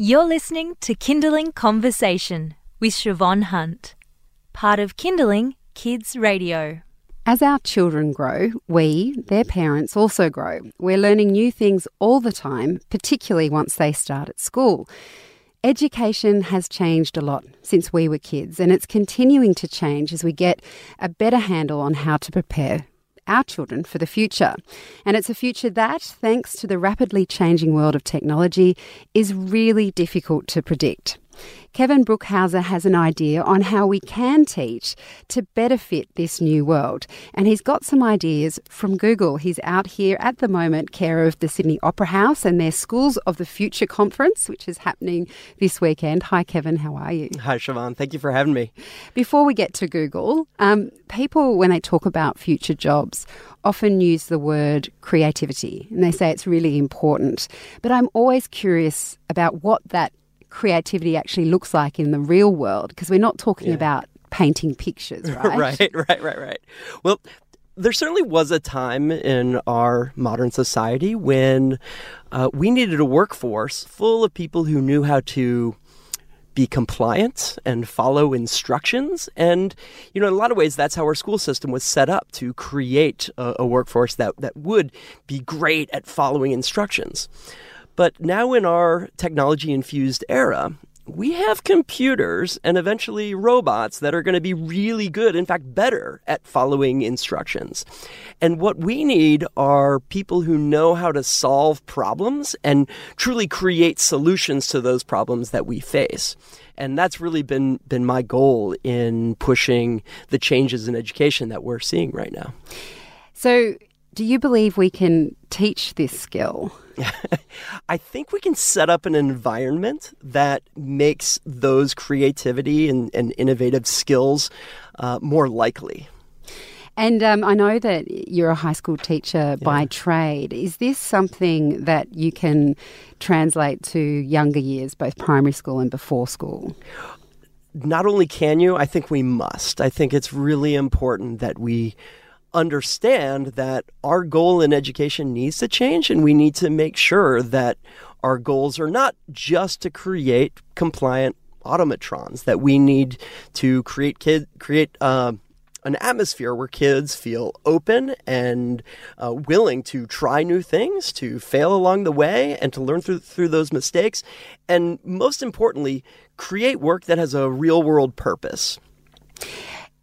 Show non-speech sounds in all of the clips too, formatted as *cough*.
You're listening to Kinderling Conversation with Siobhan Hunt, part of Kinderling Kids Radio. As our children grow, we, their parents, also grow. We're learning new things all the time, particularly once they start at school. Education has changed a lot since we were kids, and it's continuing to change as we get a better handle on how to prepare our children for the future. And it's a future that, thanks to the rapidly changing world of technology, is really difficult to predict. Kevin Brookhouser has an idea on how we can teach to better fit this new world. And he's got some ideas from Google. He's out here at the moment, care of the Sydney Opera House and their Schools of the Future conference, which is happening this weekend. Hi, Kevin. How are you? Hi, Siobhan. Thank you for having me. Before we get to Google, um, people, when they talk about future jobs, often use the word creativity and they say it's really important. But I'm always curious about what that creativity actually looks like in the real world because we're not talking yeah. about painting pictures, *laughs* right? right, right, right, right. Well, there certainly was a time in our modern society when uh, we needed a workforce full of people who knew how to be compliant and follow instructions. And, you know, in a lot of ways, that's how our school system was set up to create a, a workforce that, that would be great at following instructions. But now, in our technology infused era, we have computers and eventually robots that are going to be really good, in fact, better at following instructions. And what we need are people who know how to solve problems and truly create solutions to those problems that we face. And that's really been, been my goal in pushing the changes in education that we're seeing right now. So, do you believe we can teach this skill? *laughs* I think we can set up an environment that makes those creativity and, and innovative skills uh, more likely. And um, I know that you're a high school teacher yeah. by trade. Is this something that you can translate to younger years, both primary school and before school? Not only can you, I think we must. I think it's really important that we understand that our goal in education needs to change and we need to make sure that our goals are not just to create compliant automatrons that we need to create kid create uh, an atmosphere where kids feel open and uh, willing to try new things, to fail along the way, and to learn through through those mistakes, and most importantly, create work that has a real world purpose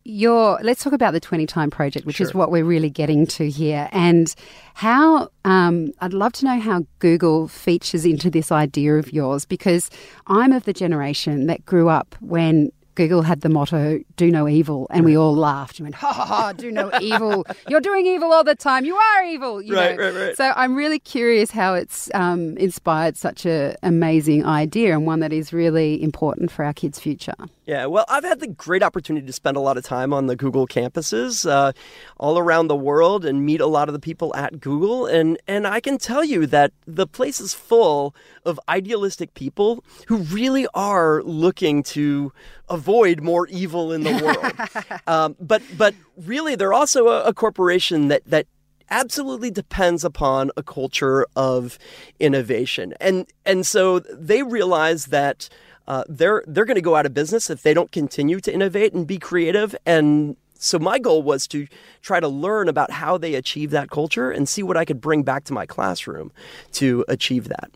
your let's talk about the 20 time project which sure. is what we're really getting to here and how um, i'd love to know how google features into this idea of yours because i'm of the generation that grew up when Google had the motto, do no evil. And we all laughed and went, ha ha ha, do no evil. You're doing evil all the time. You are evil. You right, know? right, right. So I'm really curious how it's um, inspired such an amazing idea and one that is really important for our kids' future. Yeah, well, I've had the great opportunity to spend a lot of time on the Google campuses uh, all around the world and meet a lot of the people at Google. And, and I can tell you that the place is full of idealistic people who really are looking to avoid more evil in the *laughs* world. um, but, but really, they're also a, a corporation that, that absolutely depends upon a culture of innovation. And, and so they realize that uh, they're they're going to go out of business if they don't continue to innovate and be creative. And so my goal was to try to learn about how they achieve that culture and see what I could bring back to my classroom to achieve that.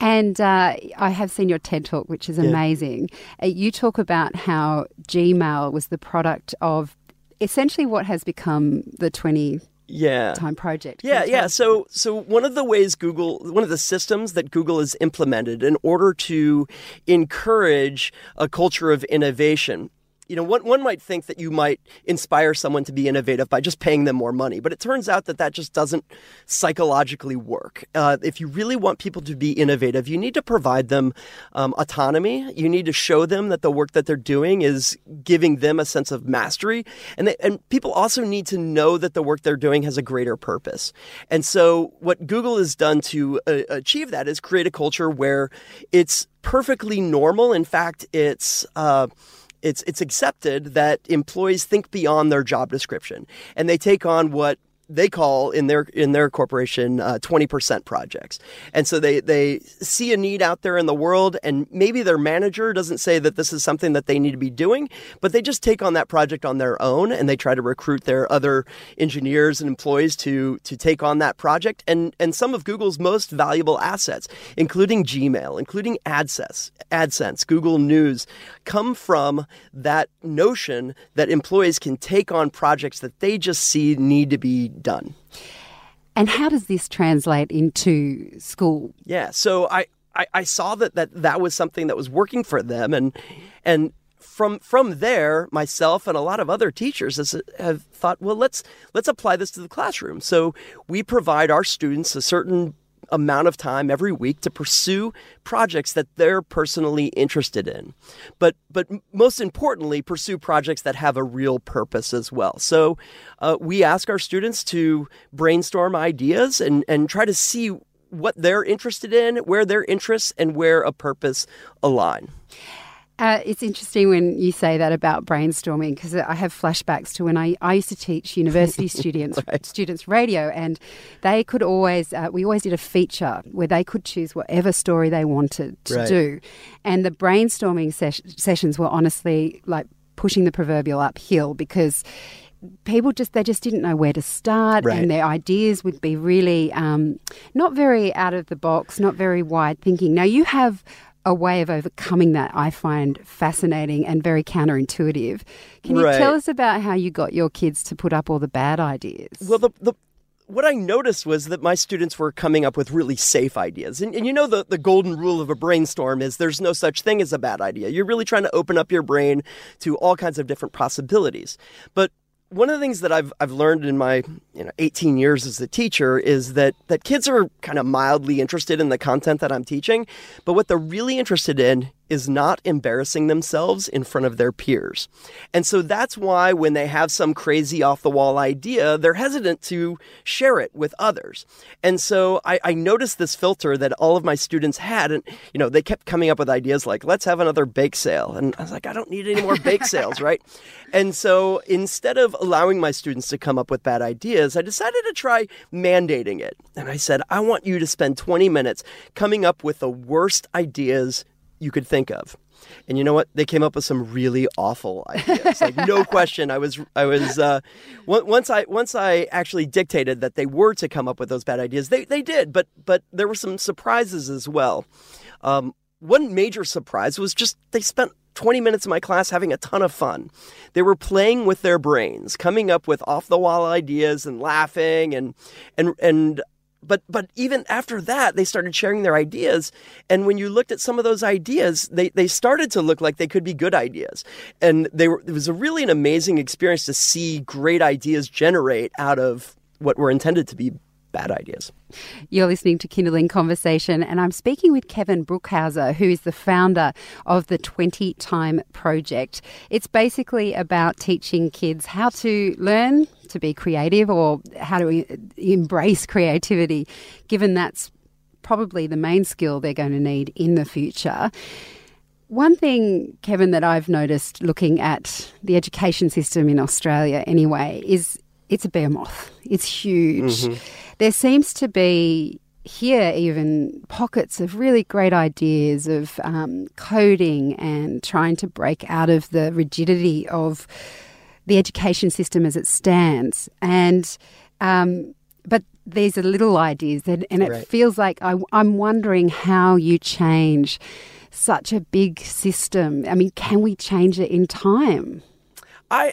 And uh, I have seen your TED talk, which is amazing. Yeah. Uh, you talk about how Gmail was the product of essentially what has become the 20 yeah time project. Yeah, yeah. So so one of the ways Google one of the systems that Google has implemented in order to encourage a culture of innovation you know, one, one might think that you might inspire someone to be innovative by just paying them more money, but it turns out that that just doesn't psychologically work. Uh, if you really want people to be innovative, you need to provide them um, autonomy. You need to show them that the work that they're doing is giving them a sense of mastery, and they, and people also need to know that the work they're doing has a greater purpose. And so, what Google has done to uh, achieve that is create a culture where it's perfectly normal. In fact, it's uh, it's it's accepted that employees think beyond their job description and they take on what they call in their in their corporation uh, twenty percent projects, and so they they see a need out there in the world, and maybe their manager doesn't say that this is something that they need to be doing, but they just take on that project on their own, and they try to recruit their other engineers and employees to to take on that project, and and some of Google's most valuable assets, including Gmail, including AdSense, AdSense, Google News, come from that notion that employees can take on projects that they just see need to be done. And how does this translate into school? Yeah, so I, I, I saw that, that that was something that was working for them, and and from from there, myself and a lot of other teachers has, have thought, well, let's let's apply this to the classroom. So we provide our students a certain amount of time every week to pursue projects that they're personally interested in. But but most importantly, pursue projects that have a real purpose as well. So uh, we ask our students to brainstorm ideas and, and try to see what they're interested in, where their interests and where a purpose align. Uh, it's interesting when you say that about brainstorming because I have flashbacks to when I, I used to teach university *laughs* students right. students radio, and they could always uh, we always did a feature where they could choose whatever story they wanted to right. do, and the brainstorming ses- sessions were honestly like pushing the proverbial uphill because people just they just didn't know where to start right. and their ideas would be really um, not very out of the box not very wide thinking now you have a way of overcoming that I find fascinating and very counterintuitive. Can you right. tell us about how you got your kids to put up all the bad ideas? Well, the, the what I noticed was that my students were coming up with really safe ideas. And, and, you know, the, the golden rule of a brainstorm is there's no such thing as a bad idea. You're really trying to open up your brain to all kinds of different possibilities. But one of the things that I've I've learned in my you know 18 years as a teacher is that that kids are kind of mildly interested in the content that I'm teaching, but what they're really interested in is not embarrassing themselves in front of their peers. And so that's why when they have some crazy off the wall idea, they're hesitant to share it with others. And so I, I, noticed this filter that all of my students had. And, you know, they kept coming up with ideas like, let's have another bake sale. And I was like, I don't need any more bake sales, *laughs* right? And so instead of allowing my students to come up with bad ideas, I decided to try mandating it. And I said, I want you to spend 20 minutes coming up with the worst ideas you could think of. And you know what? They came up with some really awful *laughs* ideas. Like no question, I was I was uh, once I once I actually dictated that they were to come up with those bad ideas. They they did, but but there were some surprises as well. Um, one major surprise was just they spent 20 minutes of my class having a ton of fun. They were playing with their brains, coming up with off the wall ideas and laughing and and and but but even after that they started sharing their ideas. And when you looked at some of those ideas they, they started to look like they could be good ideas. And they were it was a really an amazing experience to see great ideas generate out of what were intended to be bad ideas. You're listening to Kinderling Conversation, and I'm speaking with Kevin Brookhouser, who is the founder of the 20 Time Project. It's basically about teaching kids how to learn to be creative or how to embrace creativity, given that's probably the main skill they're going to need in the future. One thing, Kevin, that I've noticed looking at the education system in Australia anyway is it's a behemoth. It's huge. Mm-hmm. There seems to be here even pockets of really great ideas of um, coding and trying to break out of the rigidity of the education system as it stands. And um, but these are little ideas, and, and it right. feels like I, I'm wondering how you change such a big system. I mean, can we change it in time? I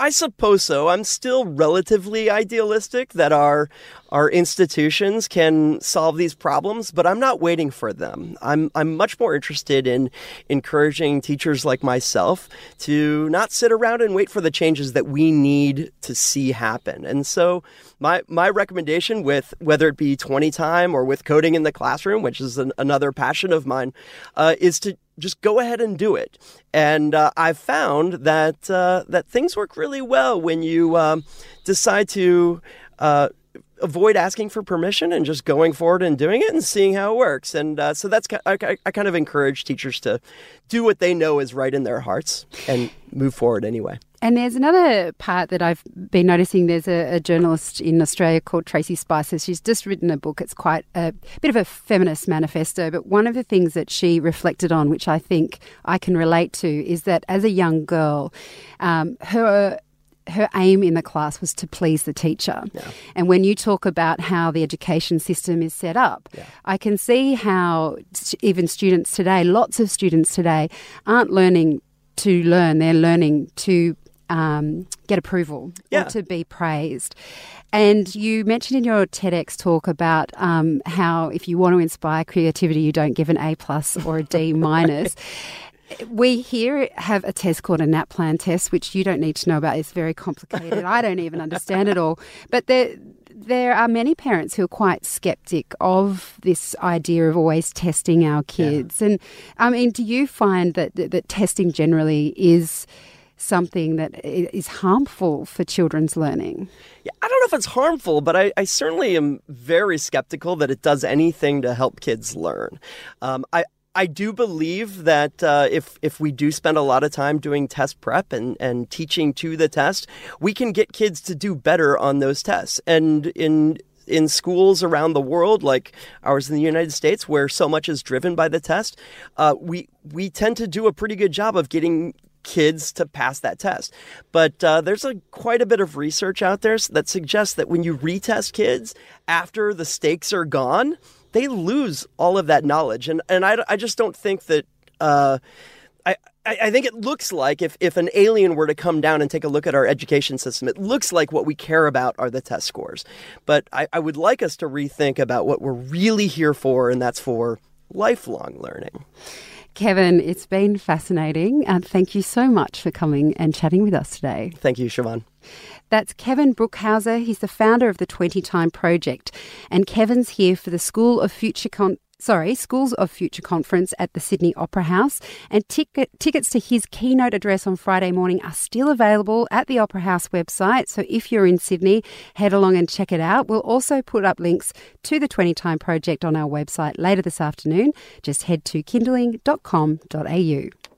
I suppose so. I'm still relatively idealistic that our our institutions can solve these problems, but I'm not waiting for them. I'm I'm much more interested in encouraging teachers like myself to not sit around and wait for the changes that we need to see happen. And so my my recommendation with whether it be 20 time or with coding in the classroom, which is an, another passion of mine, uh, is to just go ahead and do it. And uh, I've found that uh, that things work really well when you um, decide to uh, avoid asking for permission and just going forward and doing it and seeing how it works. And uh, so that's I, I, kind of encourage teachers to do what they know is right in their hearts and move forward anyway. And there's another part that I've been noticing. There's a, a, journalist in Australia called Tracey Spicer. She's just written a book. It's quite a bit of a feminist manifesto. But one of the things that she reflected on, which I think I can relate to, is that as a young girl, um, her her aim in the class was to please the teacher. Yeah. And when you talk about how the education system is set up, yeah. I can see how even students today, lots of students today, aren't learning to learn, they're learning to um, get approval yeah. or to be praised. And you mentioned in your TEDx talk about um, how if you want to inspire creativity, you don't give an A plus or a D *laughs* minus. We here have a test called a NAPLAN test, which you don't need to know about. It's very complicated. I don't even understand it all. But there, there are many parents who are quite skeptic of this idea of always testing our kids. Yeah. And I mean, do you find that, that, that testing generally is something that is harmful for children's learning? Yeah, I don't know if it's harmful, but I, I certainly am very skeptical that it does anything to help kids learn. Um, I, I do believe that uh, if if we do spend a lot of time doing test prep and, and teaching to the test, we can get kids to do better on those tests. And in in schools around the world, like ours in the United States, where so much is driven by the test, uh, we we tend to do a pretty good job of getting kids to pass that test. But uh, there's a quite a bit of research out there that suggests that when you retest kids after the stakes are gone, they lose all of that knowledge. And and I, I just don't think that. Uh, I, I think it looks like if, if an alien were to come down and take a look at our education system, it looks like what we care about are the test scores. But I, I would like us to rethink about what we're really here for, and that's for lifelong learning. Kevin, it's been fascinating. and thank you so much for coming and chatting with us today. Thank you, Siobhan. That's Kevin Brookhouser. He's the founder of the 20 Time Project. And Kevin's here for the School of Future Con- sorry, Schools of Future conference at the Sydney Opera House. And ticket, tickets to his keynote address on Friday morning are still available at the Opera House website. So if you're in Sydney, head along and check it out. We'll also put up links to the 20 Time Project on our website later this afternoon. Just head to kinderling.com.au.